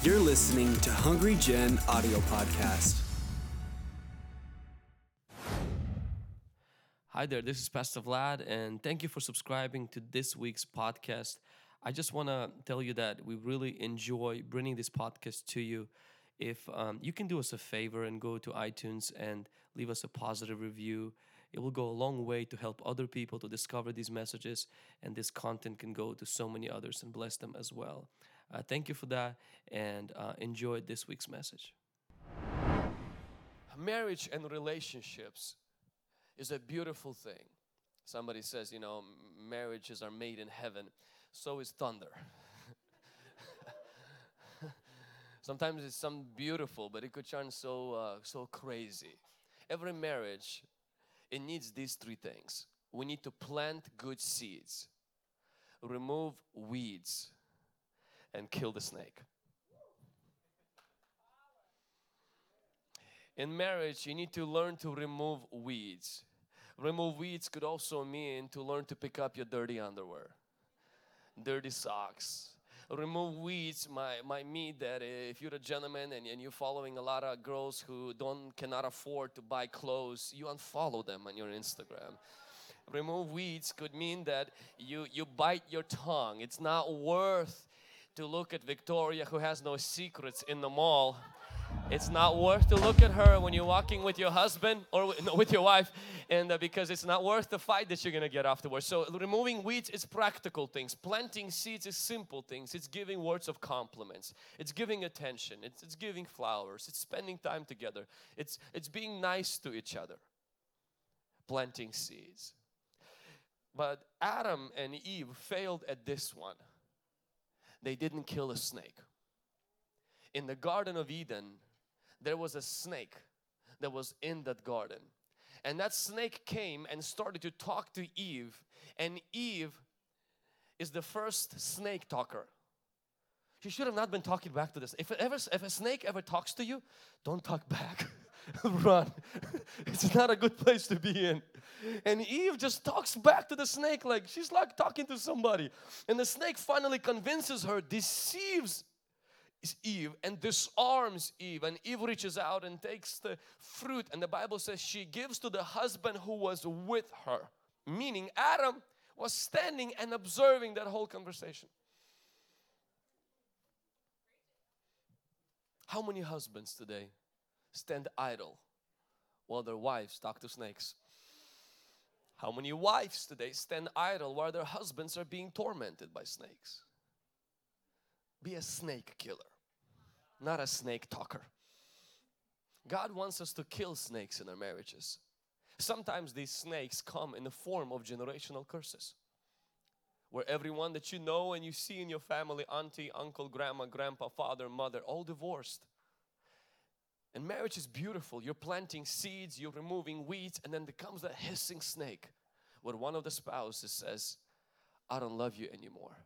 You're listening to Hungry Gen Audio Podcast. Hi there, this is Pastor Vlad, and thank you for subscribing to this week's podcast. I just want to tell you that we really enjoy bringing this podcast to you. If um, you can do us a favor and go to iTunes and leave us a positive review, it will go a long way to help other people to discover these messages, and this content can go to so many others and bless them as well. Uh, thank you for that, and uh, enjoy this week's message. Marriage and relationships is a beautiful thing. Somebody says, you know, marriages are made in heaven. So is thunder. Sometimes it's some beautiful, but it could turn so uh, so crazy. Every marriage, it needs these three things. We need to plant good seeds, remove weeds, and kill the snake. In marriage, you need to learn to remove weeds. Remove weeds could also mean to learn to pick up your dirty underwear, dirty socks. Remove weeds might, mean that if you're a gentleman and, and you're following a lot of girls who don't cannot afford to buy clothes, you unfollow them on your Instagram. Remove weeds could mean that you, you bite your tongue. It's not worth to look at Victoria who has no secrets in the mall. It's not worth to look at her when you're walking with your husband or with your wife and uh, because it's not worth the fight that you're gonna get afterwards. So removing weeds is practical things. Planting seeds is simple things. It's giving words of compliments. It's giving attention. It's, it's giving flowers. It's spending time together. It's it's being nice to each other. Planting seeds. But adam and eve failed at this one they didn't kill a snake in the Garden of Eden, there was a snake that was in that garden. And that snake came and started to talk to Eve. And Eve is the first snake talker. She should have not been talking back to this. If, ever, if a snake ever talks to you, don't talk back. Run. it's not a good place to be in. And Eve just talks back to the snake like she's like talking to somebody. And the snake finally convinces her, deceives Eve and disarms Eve. And Eve reaches out and takes the fruit. And the Bible says she gives to the husband who was with her meaning Adam was standing and observing that whole conversation. How many husbands today stand idle while their wives talk to snakes how many wives today stand idle while their husbands are being tormented by snakes be a snake killer, not a snake talker. God wants us to kill snakes in our marriages. Sometimes these snakes come in the form of generational curses. Where everyone that you know and you see in your family, auntie, uncle, grandma, grandpa, father, mother, all divorced. And marriage is beautiful. You're planting seeds, you're removing weeds, and then there comes that hissing snake where one of the spouses says, I don't love you anymore.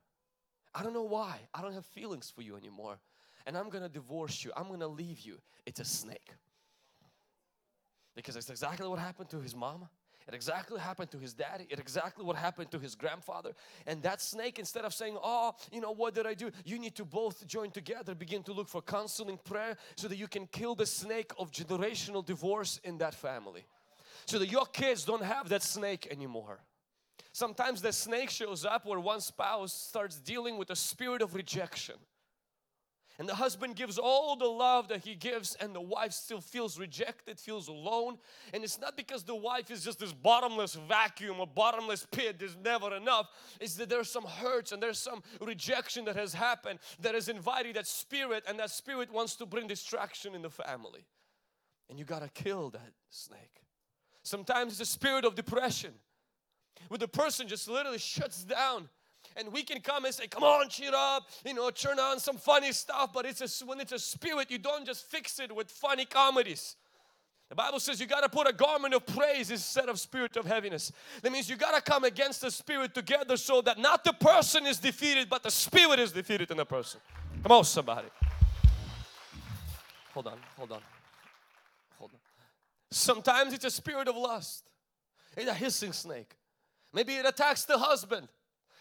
I don't know why. I don't have feelings for you anymore. And I'm gonna divorce you. I'm gonna leave you. It's a snake. Because it's exactly what happened to his mama. It exactly happened to his daddy. It exactly what happened to his grandfather. And that snake, instead of saying, Oh, you know, what did I do? You need to both join together, begin to look for counseling prayer so that you can kill the snake of generational divorce in that family. So that your kids don't have that snake anymore. Sometimes the snake shows up where one spouse starts dealing with a spirit of rejection. And the husband gives all the love that he gives and the wife still feels rejected, feels alone. And it's not because the wife is just this bottomless vacuum, a bottomless pit, there's never enough. It's that there's some hurts and there's some rejection that has happened that has invited that spirit and that spirit wants to bring distraction in the family. And you gotta kill that snake. Sometimes it's a spirit of depression where the person just literally shuts down and we can come and say come on cheer up you know turn on some funny stuff but it's a, when it's a spirit you don't just fix it with funny comedies the Bible says you got to put a garment of praise instead of spirit of heaviness. That means you got to come against the spirit together so that not the person is defeated but the spirit is defeated in the person. Come on somebody. Hold on, hold on, hold on. Sometimes it's a spirit of lust. It's a hissing snake. Maybe it attacks the husband.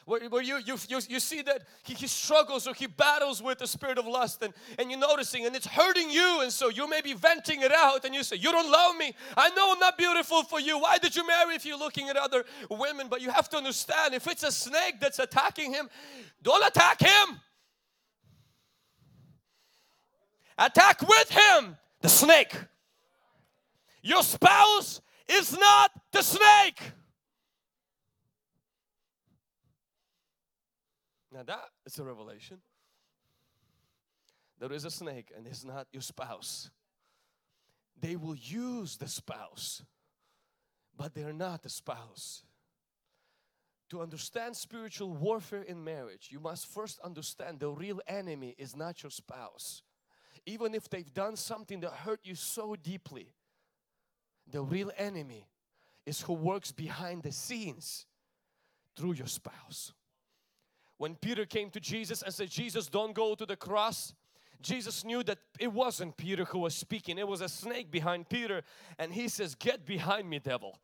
Where, where you, you, you, you see that he, he struggles or he battles with the spirit of lust and, and you're noticing and it's hurting you and so you may be venting it out and you say you don't love me. I know I'm not beautiful for you. Why did you marry if you're looking at other women? But you have to understand if it's a snake that's attacking him don't attack him. Attack with him the snake. Your spouse is not the snake Now that is a revelation. There is a snake and it's not your spouse. They will use the spouse, but they're not the spouse. To understand spiritual warfare in marriage, you must first understand the real enemy is not your spouse. Even if they've done something that hurt you so deeply, the real enemy is who works behind the scenes through your spouse. When Peter came to Jesus and said, Jesus, don't go to the cross. Jesus knew that it wasn't Peter who was speaking, it was a snake behind Peter. And he says, Get behind me, devil.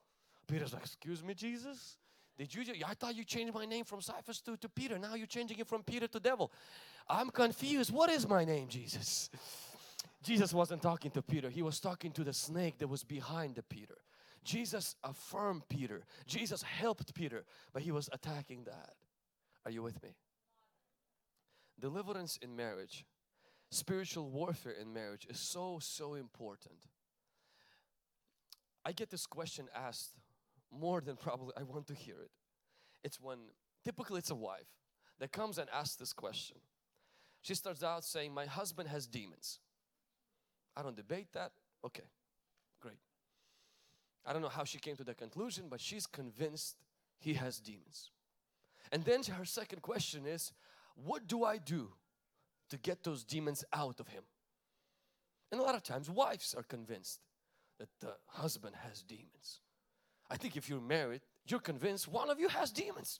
Peter's like, Excuse me, Jesus? Did you? I thought you changed my name from Cephas to, to Peter. Now you're changing it from Peter to devil. I'm confused. What is my name, Jesus? Jesus wasn't talking to Peter, he was talking to the snake that was behind the Peter. Jesus affirmed Peter, Jesus helped Peter, but he was attacking that. Are you with me? Deliverance in marriage, spiritual warfare in marriage is so, so important. I get this question asked more than probably I want to hear it. It's when typically it's a wife that comes and asks this question. She starts out saying, My husband has demons. I don't debate that. Okay, great. I don't know how she came to that conclusion, but she's convinced he has demons. And then her second question is, what do I do to get those demons out of him? And a lot of times wives are convinced that the husband has demons. I think if you're married, you're convinced one of you has demons.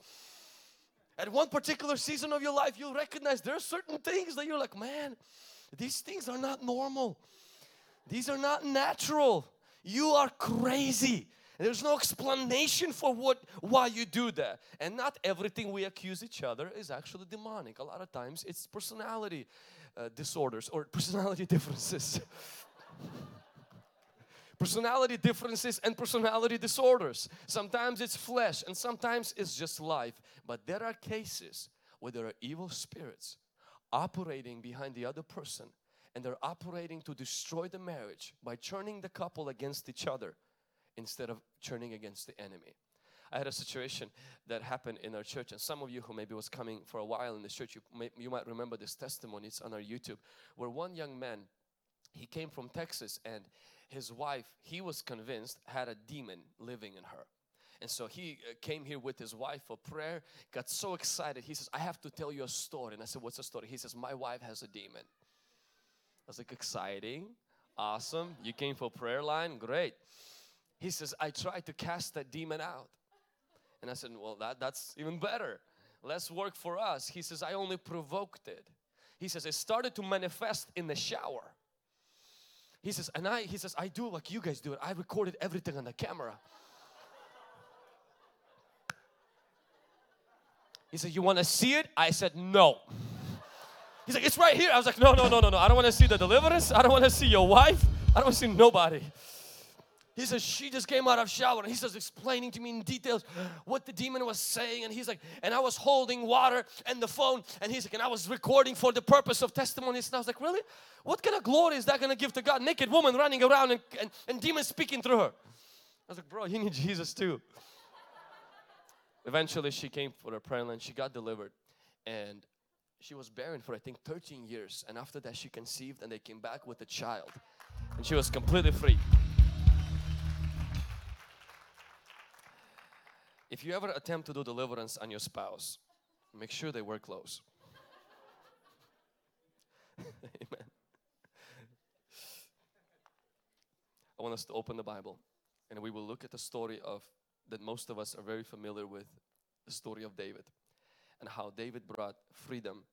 At one particular season of your life, you'll recognize there are certain things that you're like, man, these things are not normal. These are not natural. You are crazy. There's no explanation for what why you do that. And not everything we accuse each other is actually demonic. A lot of times it's personality uh, disorders or personality differences. personality differences and personality disorders. Sometimes it's flesh and sometimes it's just life. But there are cases where there are evil spirits operating behind the other person and they're operating to destroy the marriage by turning the couple against each other instead of turning against the enemy. I had a situation that happened in our church and some of you who maybe was coming for a while in the church, you, may, you might remember this testimony, it's on our YouTube, where one young man, he came from Texas and his wife, he was convinced had a demon living in her. And so he uh, came here with his wife for prayer, got so excited. He says, I have to tell you a story. And I said, What's the story? He says, My wife has a demon. I was like, Exciting, awesome. You came for prayer line, great. He says, I tried to cast that demon out. And I said, Well, that, that's even better. Let's work for us. He says, I only provoked it. He says, It started to manifest in the shower. He says, and I, he says, I do like you guys do it. I recorded everything on the camera. He said, You want to see it? I said, No. He's like, It's right here. I was like, No, no, no, no, no. I don't want to see the deliverance. I don't want to see your wife. I don't want to see nobody. He says, she just came out of shower and he says, explaining to me in details what the demon was saying. And he's like, and I was holding water and the phone. And he's like, and I was recording for the purpose of testimonies. And I was like, really? What kind of glory is that going to give to God? Naked woman running around and, and, and demons speaking through her. I was like, bro, you need Jesus too. Eventually she came for a prayer and she got delivered. And she was barren for I think 13 years. And after that she conceived and they came back with a child. And she was completely free. If you ever attempt to do deliverance on your spouse, make sure they wear clothes. Amen. I want us to open the Bible and we will look at the story of that most of us are very familiar with the story of David and how David brought freedom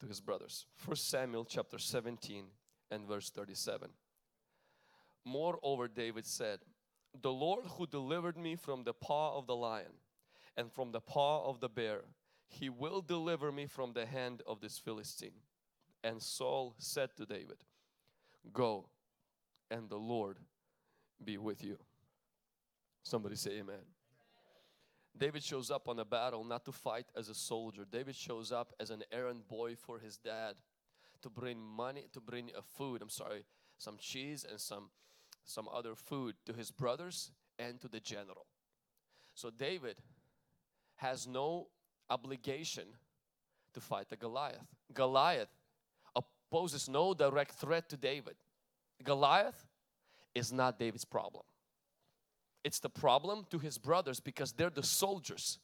to his brothers. First Samuel chapter 17 and verse 37. Moreover, David said, the Lord who delivered me from the paw of the lion and from the paw of the bear. He will deliver me from the hand of this Philistine. And Saul said to David, Go, and the Lord be with you. Somebody say amen. David shows up on a battle not to fight as a soldier. David shows up as an errand boy for his dad to bring money, to bring a food, I'm sorry, some cheese and some some other food to his brothers and to the general. So David has no obligation to fight the Goliath. Goliath poses no direct threat to David. Goliath is not David's problem. It's the problem to his brothers because they're the soldiers.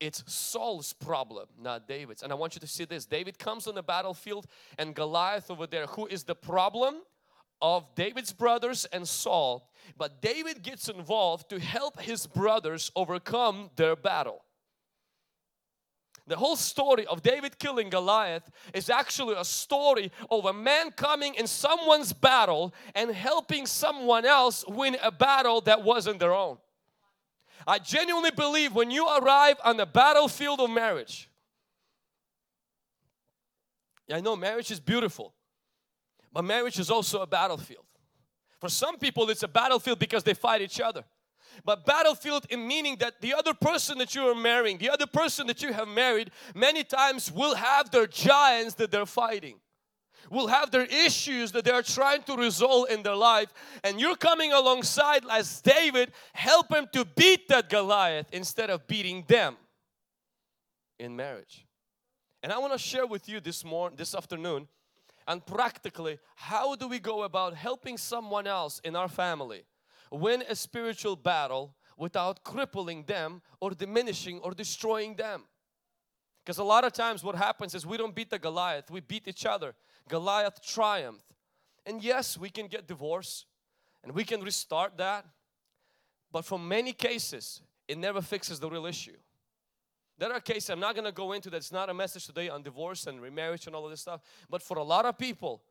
It's Saul's problem, not David's. And I want you to see this. David comes on the battlefield and Goliath over there, who is the problem of David's brothers and Saul. But David gets involved to help his brothers overcome their battle. The whole story of David killing Goliath is actually a story of a man coming in someone's battle and helping someone else win a battle that wasn't their own. I genuinely believe when you arrive on the battlefield of marriage, I know marriage is beautiful, but marriage is also a battlefield. For some people, it's a battlefield because they fight each other. But battlefield in meaning that the other person that you are marrying, the other person that you have married, many times will have their giants that they're fighting. Will have their issues that they're trying to resolve in their life, and you're coming alongside as David, help him to beat that Goliath instead of beating them in marriage. And I want to share with you this morning, this afternoon, and practically, how do we go about helping someone else in our family win a spiritual battle without crippling them or diminishing or destroying them. Because a lot of times what happens is we don't beat the Goliath, we beat each other. Goliath triumphed. And yes, we can get divorced and we can restart that. But for many cases, it never fixes the real issue. There are cases, I'm not going to go into that. It's not a message today on divorce and remarriage and all of this stuff. But for a lot of people,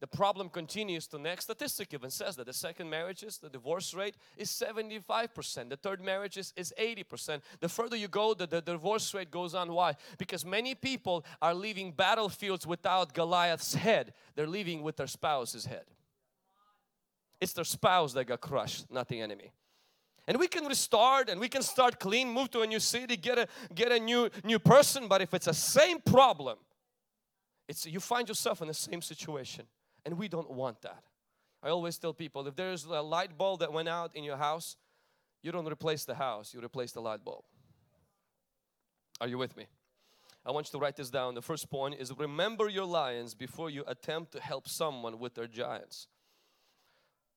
the problem continues. The next statistic even says that the second marriages, the divorce rate is 75%. The third marriages is 80%. The further you go, the, the divorce rate goes on. Why? Because many people are leaving battlefields without Goliath's head. They're leaving with their spouse's head. It's their spouse that got crushed, not the enemy. And we can restart and we can start clean, move to a new city, get a get a new new person. But if it's the same problem, it's you find yourself in the same situation. And we don't want that. I always tell people if there's a light bulb that went out in your house, you don't replace the house, you replace the light bulb. Are you with me? I want you to write this down. The first point is remember your lions before you attempt to help someone with their giants.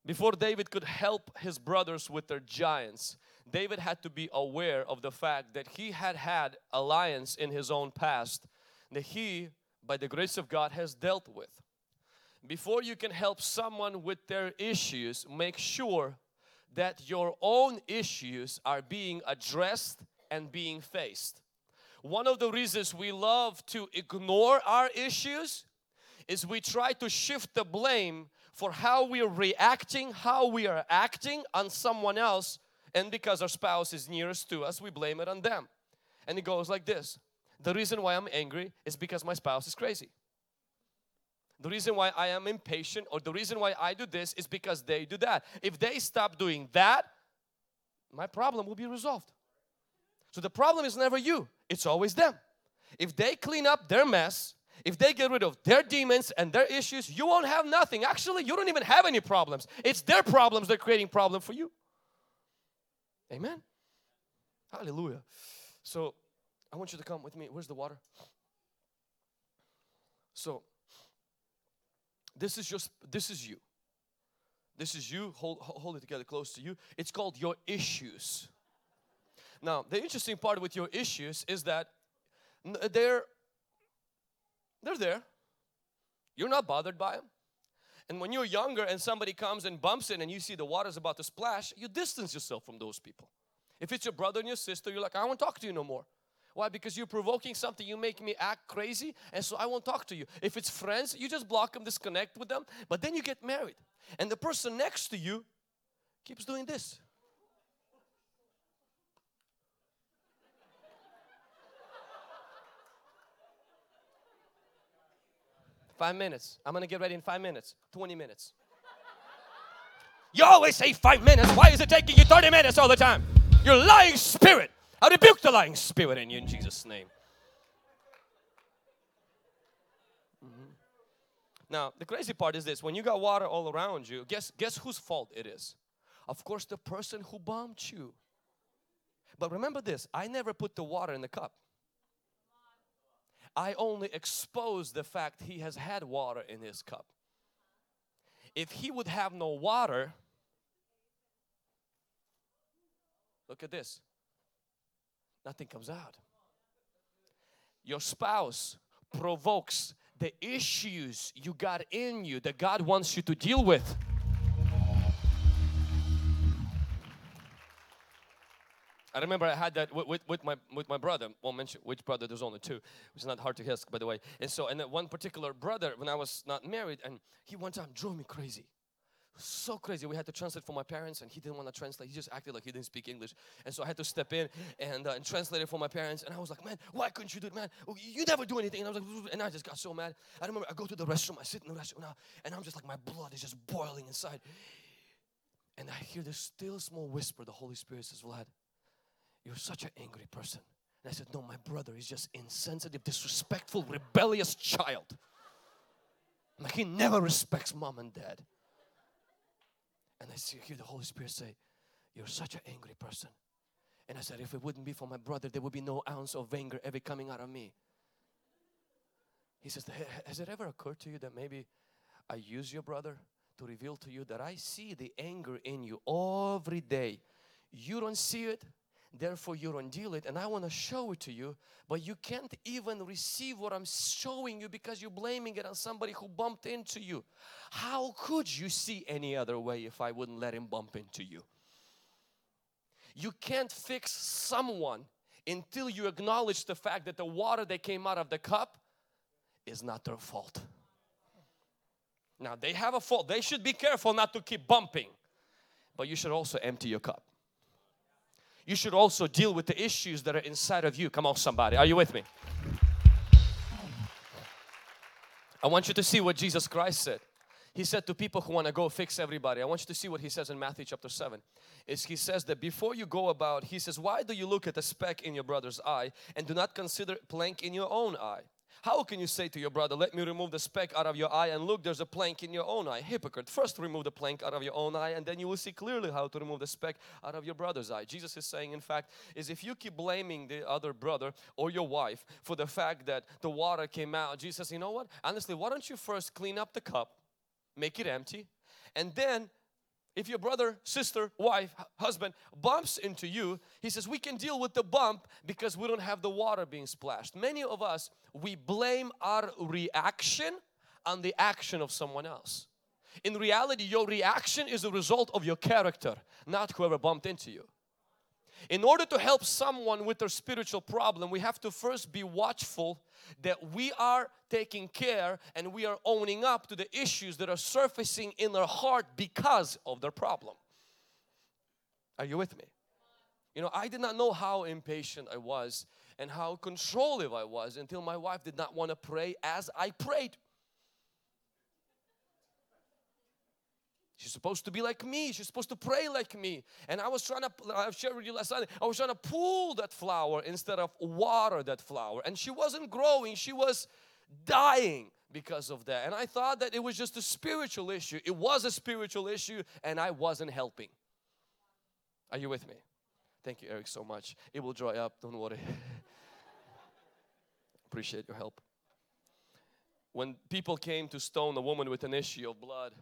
Before David could help his brothers with their giants, David had to be aware of the fact that he had had alliance in his own past that he, by the grace of God, has dealt with before you can help someone with their issues, make sure that your own issues are being addressed and being faced. One of the reasons we love to ignore our issues is we try to shift the blame for how we are reacting, how we are acting on someone else and because our spouse is nearest to us, we blame it on them. And it goes like this. The reason why I'm angry is because my spouse is crazy. The reason why I am impatient or the reason why I do this is because they do that. If they stop doing that, my problem will be resolved. So the problem is never you, it's always them. If they clean up their mess, if they get rid of their demons and their issues, you won't have nothing. Actually, you don't even have any problems. It's their problems that are creating problem for you. Amen. Hallelujah. So I want you to come with me. Where's the water? So this is just this is you this is you hold, hold it together close to you it's called your issues now the interesting part with your issues is that they're they're there you're not bothered by them and when you're younger and somebody comes and bumps in and you see the water's about to splash you distance yourself from those people if it's your brother and your sister you're like i won't talk to you no more why? Because you're provoking something, you make me act crazy, and so I won't talk to you. If it's friends, you just block them, disconnect with them, but then you get married, and the person next to you keeps doing this. Five minutes. I'm gonna get ready in five minutes. 20 minutes. You always say five minutes. Why is it taking you 30 minutes all the time? You're lying spirit. I rebuke the lying spirit in you in Jesus' name. Mm-hmm. Now, the crazy part is this when you got water all around you, guess, guess whose fault it is? Of course, the person who bumped you. But remember this I never put the water in the cup. I only expose the fact he has had water in his cup. If he would have no water, look at this, nothing comes out. Your spouse provokes the issues you got in you that God wants you to deal with. I remember I had that with, with, with, my with my brother. Won't mention which brother. There's only two, which is not hard to ask, by the way. And so, and one particular brother, when I was not married, and he one time drove me crazy, so crazy. We had to translate for my parents, and he didn't want to translate. He just acted like he didn't speak English, and so I had to step in and, uh, and translate it for my parents. And I was like, man, why couldn't you do it, man? You never do anything. And I was like, and I just got so mad. I remember I go to the restroom. I sit in the restroom now, and I'm just like, my blood is just boiling inside. And I hear this still small whisper. The Holy Spirit says, Vlad you're such an angry person. And I said, No, my brother is just insensitive, disrespectful, rebellious child. Like he never respects mom and dad. And I see, hear the Holy Spirit say, You're such an angry person. And I said, If it wouldn't be for my brother, there would be no ounce of anger ever coming out of me. He says, Has it ever occurred to you that maybe I use your brother to reveal to you that I see the anger in you every day? You don't see it, therefore you don't deal it and I want to show it to you but you can't even receive what I'm showing you because you're blaming it on somebody who bumped into you. How could you see any other way if I wouldn't let him bump into you? You can't fix someone until you acknowledge the fact that the water that came out of the cup is not their fault. Now they have a fault. They should be careful not to keep bumping but you should also empty your cup you should also deal with the issues that are inside of you. Come on, somebody. Are you with me? I want you to see what Jesus Christ said. He said to people who want to go fix everybody, I want you to see what he says in Matthew chapter 7. Is he says that before you go about, he says, Why do you look at a speck in your brother's eye and do not consider plank in your own eye? How can you say to your brother, let me remove the speck out of your eye and look there's a plank in your own eye? Hypocrite, first remove the plank out of your own eye and then you will see clearly how to remove the speck out of your brother's eye. Jesus is saying in fact is if you keep blaming the other brother or your wife for the fact that the water came out, Jesus you know what? Honestly, why don't you first clean up the cup, make it empty and then if your brother, sister, wife, husband bumps into you, he says, we can deal with the bump because we don't have the water being splashed. Many of us, we blame our reaction on the action of someone else. In reality, your reaction is a result of your character, not whoever bumped into you. In order to help someone with their spiritual problem, we have to first be watchful that we are taking care and we are owning up to the issues that are surfacing in their heart because of their problem. Are you with me? You know, I did not know how impatient I was and how controlling I was until my wife did not want to pray as I prayed. She's supposed to be like me. She's supposed to pray like me. And I was trying to, I've shared with you last Sunday, I was trying to pull that flower instead of water that flower. And she wasn't growing, she was dying because of that. And I thought that it was just a spiritual issue. It was a spiritual issue and I wasn't helping. Are you with me? Thank you, Eric, so much. It will dry up, don't worry. Appreciate your help. When people came to stone a woman with an issue of blood,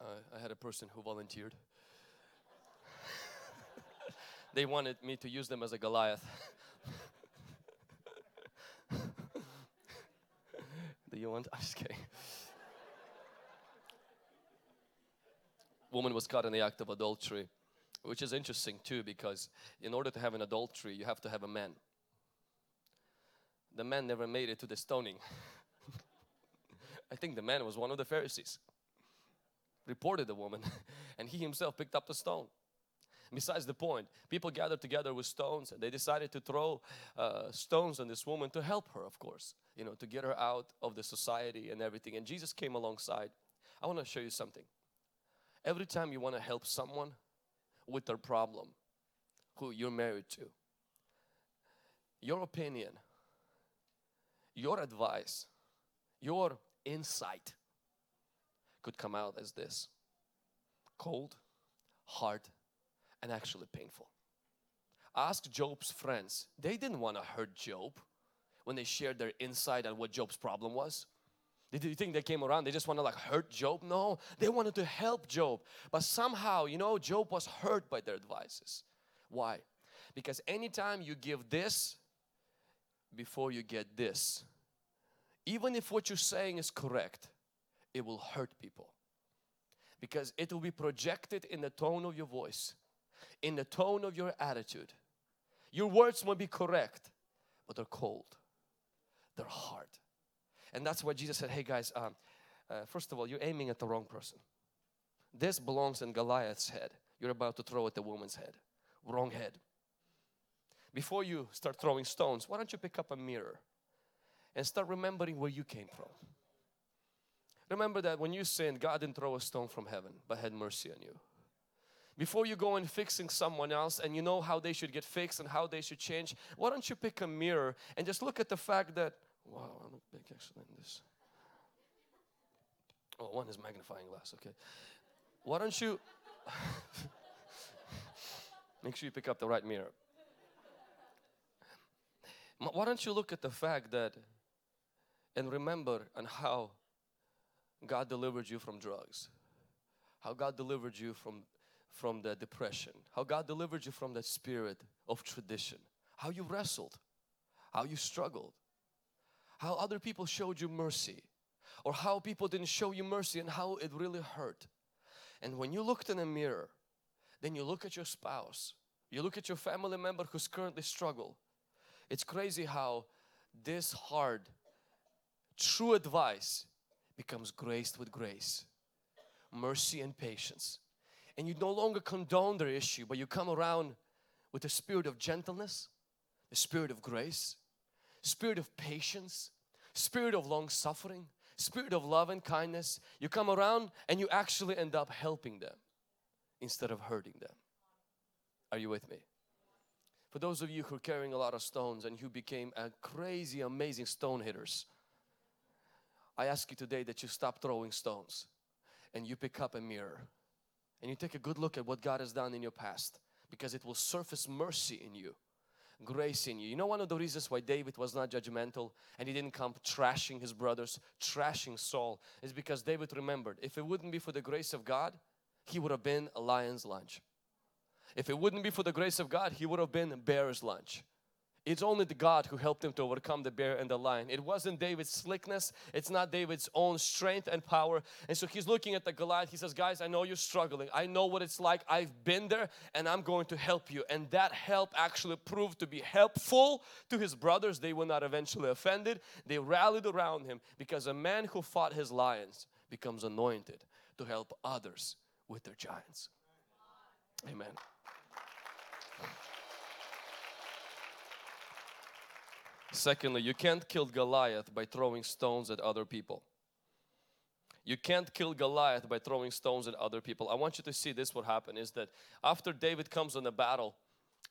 uh, I had a person who volunteered. they wanted me to use them as a Goliath. Do you want? I'm just kidding. Woman was caught in the act of adultery, which is interesting too because in order to have an adultery, you have to have a man. The man never made it to the stoning. I think the man was one of the Pharisees reported the woman and he himself picked up the stone. Besides the point, people gathered together with stones and they decided to throw uh, stones on this woman to help her, of course, you know, to get her out of the society and everything. And Jesus came alongside. I want to show you something. Every time you want to help someone with their problem, who you're married to, your opinion, your advice, your insight could come out as this cold, hard, and actually painful. Ask Job's friends. They didn't want to hurt Job when they shared their insight on what Job's problem was. Did you think they came around? They just want to like hurt Job? No, they wanted to help Job. But somehow, you know, Job was hurt by their advices. Why? Because anytime you give this before you get this, even if what you're saying is correct, it will hurt people. Because it will be projected in the tone of your voice in the tone of your attitude. Your words might be correct, but they're cold, they're hard. And that's why Jesus said, Hey guys, um, uh, first of all, you're aiming at the wrong person. This belongs in Goliath's head. You're about to throw at the woman's head. Wrong head. Before you start throwing stones, why don't you pick up a mirror and start remembering where you came from? Remember that when you sinned, God didn't throw a stone from heaven, but had mercy on you before you go and fixing someone else and you know how they should get fixed and how they should change, why don't you pick a mirror and just look at the fact that, wow, I look big actually in this. Oh, one is magnifying glass, okay. Why don't you, make sure you pick up the right mirror. Why don't you look at the fact that and remember and how God delivered you from drugs, how God delivered you from from the depression, how God delivered you from that spirit of tradition, how you wrestled, how you struggled, how other people showed you mercy, or how people didn't show you mercy and how it really hurt. And when you looked in a mirror, then you look at your spouse, you look at your family member who's currently struggle. It's crazy how this hard, true advice becomes graced with grace, mercy and patience and you no longer condone their issue, but you come around with a spirit of gentleness, a spirit of grace, spirit of patience, spirit of long suffering, spirit of love and kindness. You come around and you actually end up helping them instead of hurting them. Are you with me? For those of you who are carrying a lot of stones and who became a crazy, amazing stone hitters, I ask you today that you stop throwing stones and you pick up a mirror and you take a good look at what God has done in your past because it will surface mercy in you grace in you. You know one of the reasons why David was not judgmental and he didn't come trashing his brothers, trashing Saul is because David remembered if it wouldn't be for the grace of God, he would have been a lion's lunch. If it wouldn't be for the grace of God, he would have been a bear's lunch. It's only the God who helped him to overcome the bear and the lion. It wasn't David's slickness. It's not David's own strength and power. And so he's looking at the Goliath. He says, guys, I know you're struggling. I know what it's like. I've been there and I'm going to help you. And that help actually proved to be helpful to his brothers. They were not eventually offended. They rallied around him because a man who fought his lions becomes anointed to help others with their giants. Amen. Secondly, you can't kill Goliath by throwing stones at other people. You can't kill Goliath by throwing stones at other people. I want you to see this what happened is that after David comes on the battle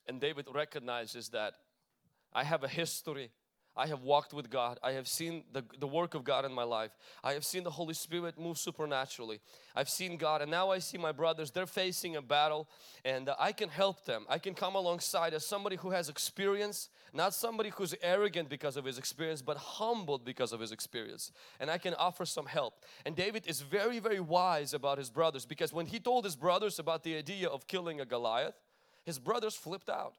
and David recognizes that I have a history I have walked with God. I have seen the, the work of God in my life. I have seen the Holy Spirit move supernaturally. I've seen God and now I see my brothers, they're facing a battle and uh, I can help them. I can come alongside as somebody who has experience, not somebody who's arrogant because of his experience, but humbled because of his experience. And I can offer some help. And David is very, very wise about his brothers because when he told his brothers about the idea of killing a Goliath, his brothers flipped out.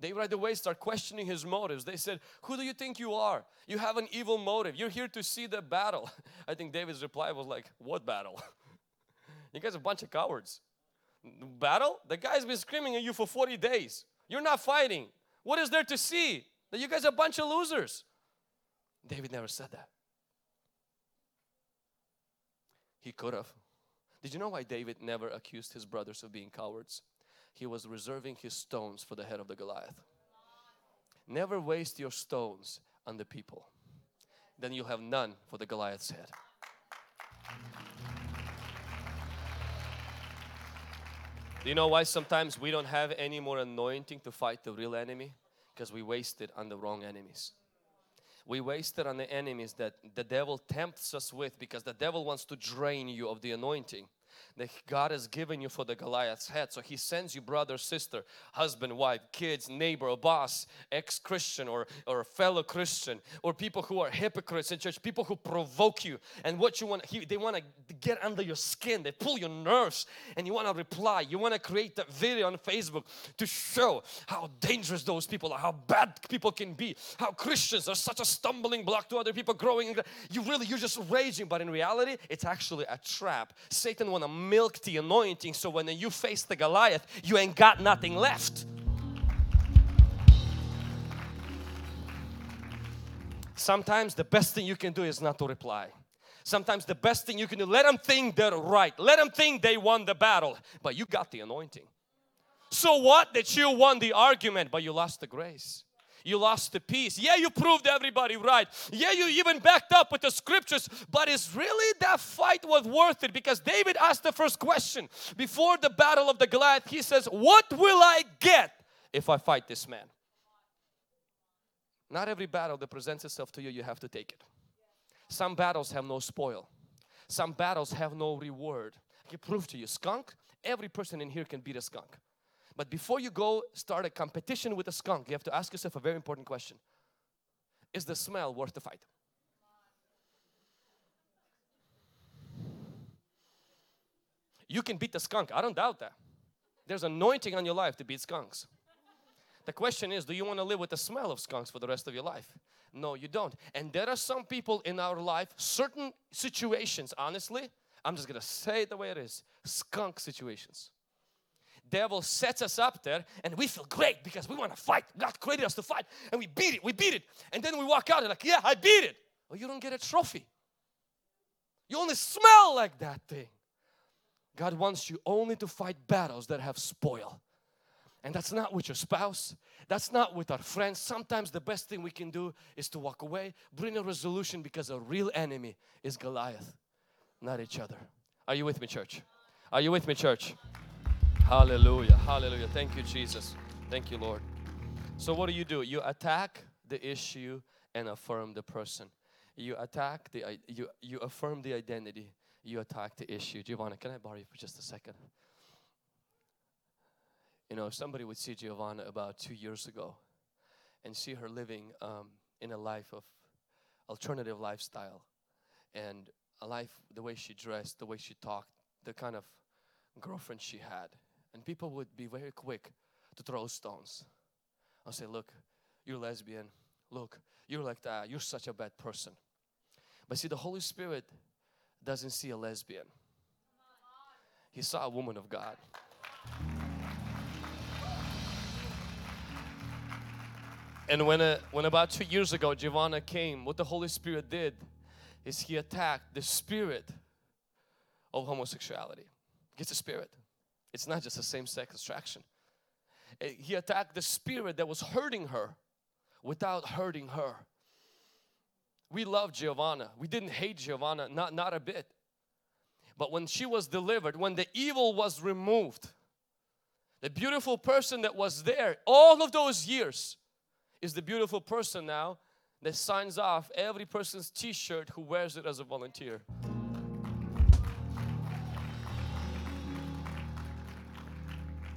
They right away start questioning his motives. They said, Who do you think you are? You have an evil motive. You're here to see the battle. I think David's reply was like, What battle? you guys are a bunch of cowards. Battle? The guy's been screaming at you for 40 days. You're not fighting. What is there to see? That you guys are a bunch of losers. David never said that. He could have. Did you know why David never accused his brothers of being cowards? He was reserving his stones for the head of the Goliath. Never waste your stones on the people. Then you'll have none for the Goliath's head. Do you know why sometimes we don't have any more anointing to fight the real enemy? Because we waste it on the wrong enemies. We waste it on the enemies that the devil tempts us with because the devil wants to drain you of the anointing that God has given you for the Goliath's head. So He sends you brother, sister, husband, wife, kids, neighbor, boss, ex-Christian or, or fellow Christian or people who are hypocrites in church, people who provoke you and what you want, he, they want to get under your skin, they pull your nerves and you want to reply. You want to create that video on Facebook to show how dangerous those people are, how bad people can be, how Christians are such a stumbling block to other people growing. You really, you're just raging, but in reality, it's actually a trap. Satan want to milk the anointing so when you face the Goliath, you ain't got nothing left. Sometimes the best thing you can do is not to reply. Sometimes the best thing you can do, let them think they're right. Let them think they won the battle, but you got the anointing. So what that you won the argument, but you lost the grace you lost the peace. Yeah, you proved everybody right. Yeah, you even backed up with the scriptures, but is really that fight was worth it? Because David asked the first question before the battle of the Goliath. He says, What will I get if I fight this man? Not every battle that presents itself to you, you have to take it. Some battles have no spoil. Some battles have no reward. I can prove to you, skunk, every person in here can beat a skunk. But before you go start a competition with a skunk, you have to ask yourself a very important question. Is the smell worth the fight? You can beat the skunk, I don't doubt that. There's anointing on your life to beat skunks. The question is, do you want to live with the smell of skunks for the rest of your life? No, you don't. And there are some people in our life, certain situations, honestly, I'm just going to say it the way it is, skunk situations devil sets us up there and we feel great because we want to fight. God created us to fight and we beat it, we beat it. And then we walk out and like, yeah, I beat it. Well, you don't get a trophy. You only smell like that thing. God wants you only to fight battles that have spoil. And that's not with your spouse. That's not with our friends. Sometimes the best thing we can do is to walk away, bring a resolution because a real enemy is Goliath, not each other. Are you with me, church? Are you with me, church? Hallelujah. Hallelujah. Thank you, Jesus. Thank you, Lord. So, what do you do? You attack the issue and affirm the person. You attack the you you affirm the identity. You attack the issue. Giovanna, can I borrow you for just a second? You know, somebody would see Giovanna about two years ago and see her living um, in a life of alternative lifestyle and a life, the way she dressed, the way she talked, the kind of girlfriend she had. And people would be very quick to throw stones. I'll say, Look, you're lesbian. Look, you're like that. You're such a bad person. But see, the Holy Spirit doesn't see a lesbian, He saw a woman of God. And when, uh, when about two years ago Giovanna came, what the Holy Spirit did is He attacked the spirit of homosexuality. It's a spirit. It's not just a same-sex attraction. Eh, he attacked the spirit that was hurting her without hurting her. We love Giovanna. We didn't hate Giovanna, not, not a bit. But when she was delivered, when the evil was removed, the beautiful person that was there all of those years is the beautiful person now that signs off every person's t-shirt who wears it as a volunteer.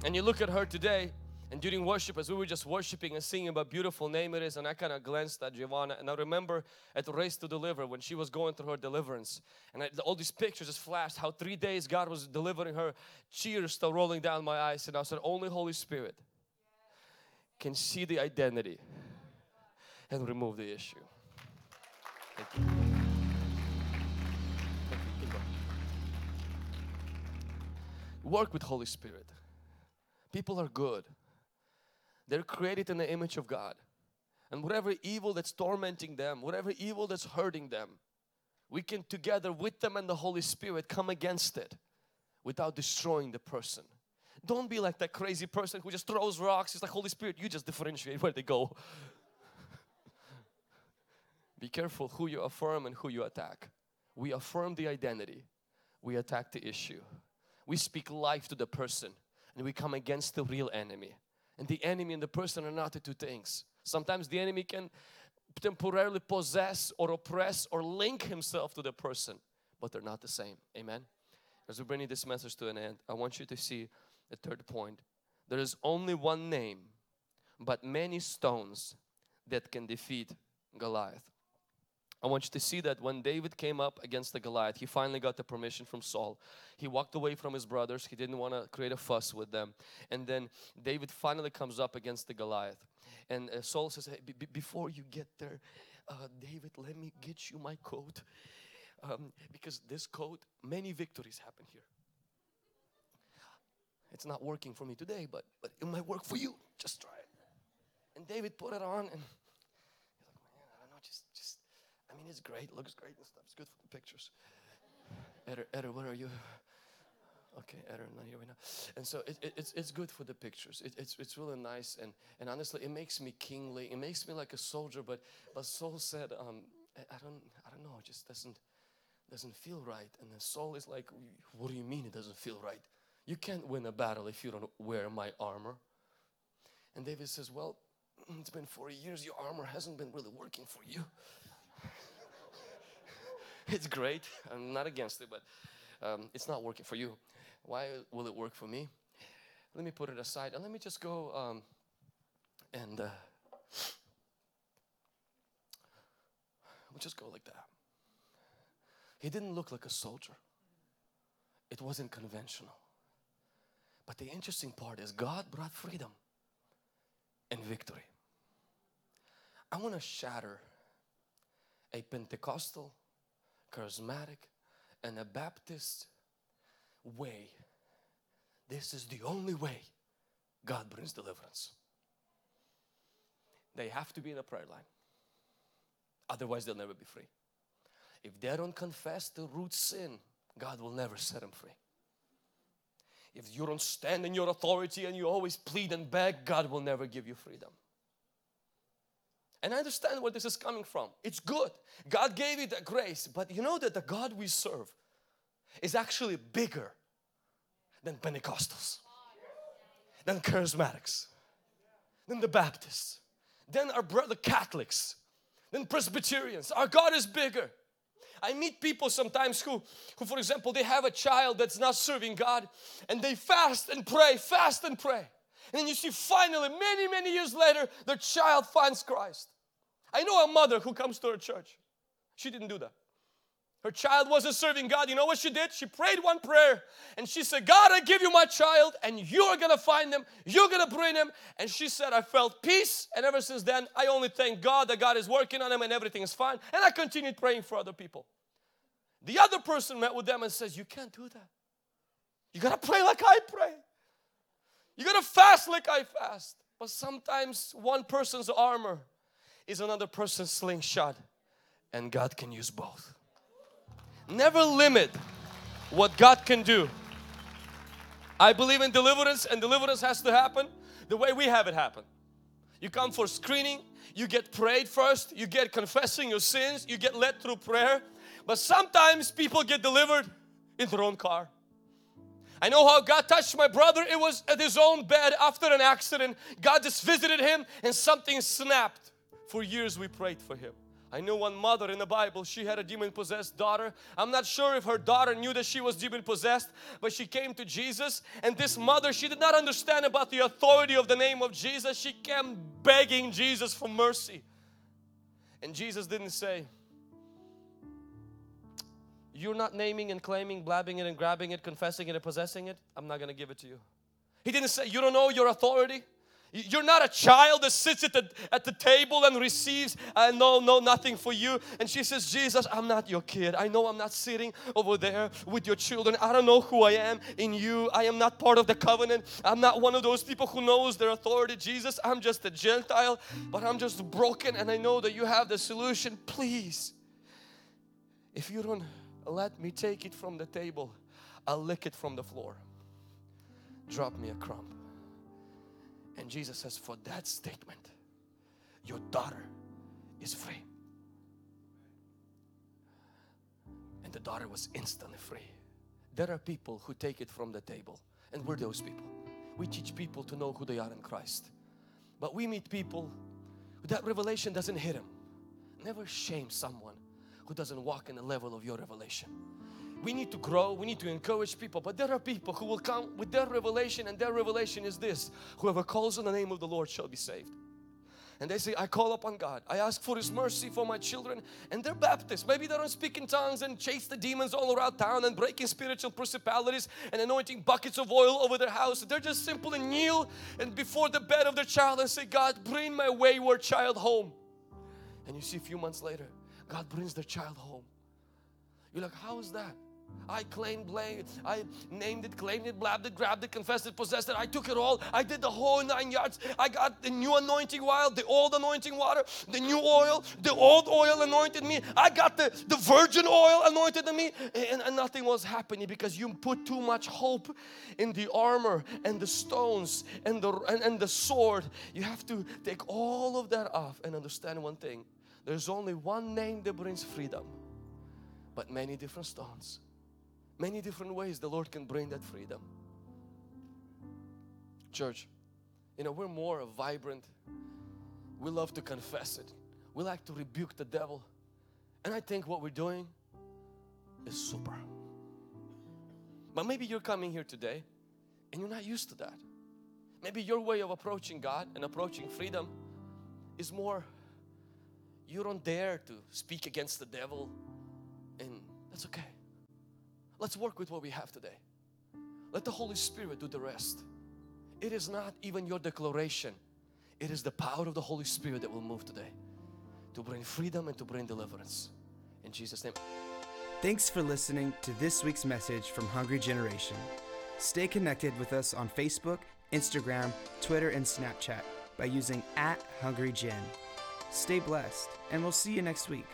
And you look at her today, and during worship, as we were just worshiping and singing about beautiful name it is, and I kind of glanced at Giovanna, and I remember at the Race to Deliver when she was going through her deliverance, and I, all these pictures just flashed how three days God was delivering her, tears still rolling down my eyes, and I said, Only Holy Spirit can see the identity and remove the issue. Thank you. Work with Holy Spirit. People are good. They're created in the image of God. And whatever evil that's tormenting them, whatever evil that's hurting them, we can together with them and the Holy Spirit come against it without destroying the person. Don't be like that crazy person who just throws rocks. It's like Holy Spirit, you just differentiate where they go. be careful who you affirm and who you attack. We affirm the identity, we attack the issue. We speak life to the person and we come against the real enemy. And the enemy and the person are not the two things. Sometimes the enemy can temporarily possess or oppress or link himself to the person, but they're not the same. Amen. As we're bringing this message to an end, I want you to see the third point. There is only one name, but many stones that can defeat Goliath. I want you to see that when David came up against the Goliath, he finally got the permission from Saul. He walked away from his brothers. He didn't want to create a fuss with them. And then David finally comes up against the Goliath. And uh, Saul says, hey, before you get there, uh, David, let me get you my coat. Um, because this coat, many victories happen here. It's not working for me today, but, but it might work for you. Just try it. And David put it on and I mean, it's great, looks great and stuff. It's good for the pictures. Eder, where are you? Okay, Eder, not here right now. And so it, it, it's it's good for the pictures. It, it's it's really nice and and honestly, it makes me kingly. It makes me like a soldier. But but Saul said, um, I, I don't I don't know. It just doesn't doesn't feel right. And then Saul is like, What do you mean it doesn't feel right? You can't win a battle if you don't wear my armor. And David says, Well, it's been 40 years. Your armor hasn't been really working for you. it's great. I'm not against it, but um, it's not working for you. Why will it work for me? Let me put it aside and let me just go um, and uh, we'll just go like that. He didn't look like a soldier. It wasn't conventional. But the interesting part is God brought freedom and victory. I want to shatter a Pentecostal charismatic and a Baptist way. This is the only way God brings deliverance. They have to be in a prayer line. Otherwise, they'll never be free. If they don't confess the root sin, God will never set them free. If you don't stand in your authority and you always plead and beg, God will never give you freedom. And I understand where this is coming from. It's good. God gave you that grace, but you know that the God we serve is actually bigger than Pentecostals, than charismatics, than the Baptists, than our brother Catholics, than Presbyterians. Our God is bigger. I meet people sometimes who, who, for example, they have a child that's not serving God and they fast and pray, fast and pray. And then you see finally, many, many years later, the child finds Christ. I know a mother who comes to her church. She didn't do that. Her child wasn't serving God. You know what she did? She prayed one prayer and she said, God, I give you my child and you're gonna find him. You're gonna bring him. And she said, I felt peace. And ever since then, I only thank God that God is working on him and everything is fine. And I continued praying for other people. The other person met with them and says, You can't do that. You gotta pray like I pray. You gotta fast like I fast. But sometimes one person's armor is another person's slingshot, and God can use both. Never limit what God can do. I believe in deliverance, and deliverance has to happen the way we have it happen. You come for screening, you get prayed first, you get confessing your sins, you get led through prayer. But sometimes people get delivered in their own car. I know how God touched my brother. It was at his own bed after an accident. God just visited him and something snapped. For years we prayed for him. I know one mother in the Bible, she had a demon possessed daughter. I'm not sure if her daughter knew that she was demon possessed, but she came to Jesus. And this mother, she did not understand about the authority of the name of Jesus. She came begging Jesus for mercy. And Jesus didn't say, you're not naming and claiming, blabbing it and grabbing it, confessing it and possessing it, I'm not going to give it to you. He didn't say, You don't know your authority. You're not a child that sits at the, at the table and receives, uh, no, no, nothing for you. And she says, Jesus, I'm not your kid. I know I'm not sitting over there with your children. I don't know who I am in you. I am not part of the covenant. I'm not one of those people who knows their authority. Jesus, I'm just a Gentile, but I'm just broken and I know that you have the solution. Please, if you don't let me take it from the table, I'll lick it from the floor. drop me a crumb. And Jesus says, For that statement, your daughter is free. And the daughter was instantly free. There are people who take it from the table, and we're those people. We teach people to know who they are in Christ. But we meet people that revelation doesn't hit them. Never shame someone who doesn't walk in the level of your revelation. We need to grow, we need to encourage people, but there are people who will come with their revelation, and their revelation is this whoever calls on the name of the Lord shall be saved and they say, I call upon God. I ask for His mercy for my children, and they're Baptists. Maybe they don't speak in tongues and chase the demons all around town and breaking spiritual principalities and anointing buckets of oil over their house. They're just simple and kneel and before the bed of their child and say, God, bring my wayward child home. And you see, a few months later, God brings their child home. You're like, how is that? I claimed, blame, I named it, claimed it, blabbed it, grabbed it, confessed it, possessed it. I took it all. I did the whole nine yards. I got the new anointing oil, the old anointing water, the new oil, the old oil anointed me. I got the, the virgin oil anointed me, and, and nothing was happening because you put too much hope in the armor and the stones and the and, and the sword. You have to take all of that off and understand one thing. There's only one name that brings freedom, but many different stones many different ways the Lord can bring that freedom. Church, you know, we're more vibrant. We love to confess it. We like to rebuke the devil. And I think what we're doing is super. But maybe you're coming here today and you're not used to that. Maybe your way of approaching God and approaching freedom is more you don't dare to speak against the devil and that's okay. Let's work with what we have today. Let the Holy Spirit do the rest. It is not even your declaration. It is the power of the Holy Spirit that will move today to bring freedom and to bring deliverance. In Jesus' name. Thanks for listening to this week's message from Hungry Generation. Stay connected with us on Facebook, Instagram, Twitter, and Snapchat by using at Hungry Gen. Stay blessed, and we'll see you next week.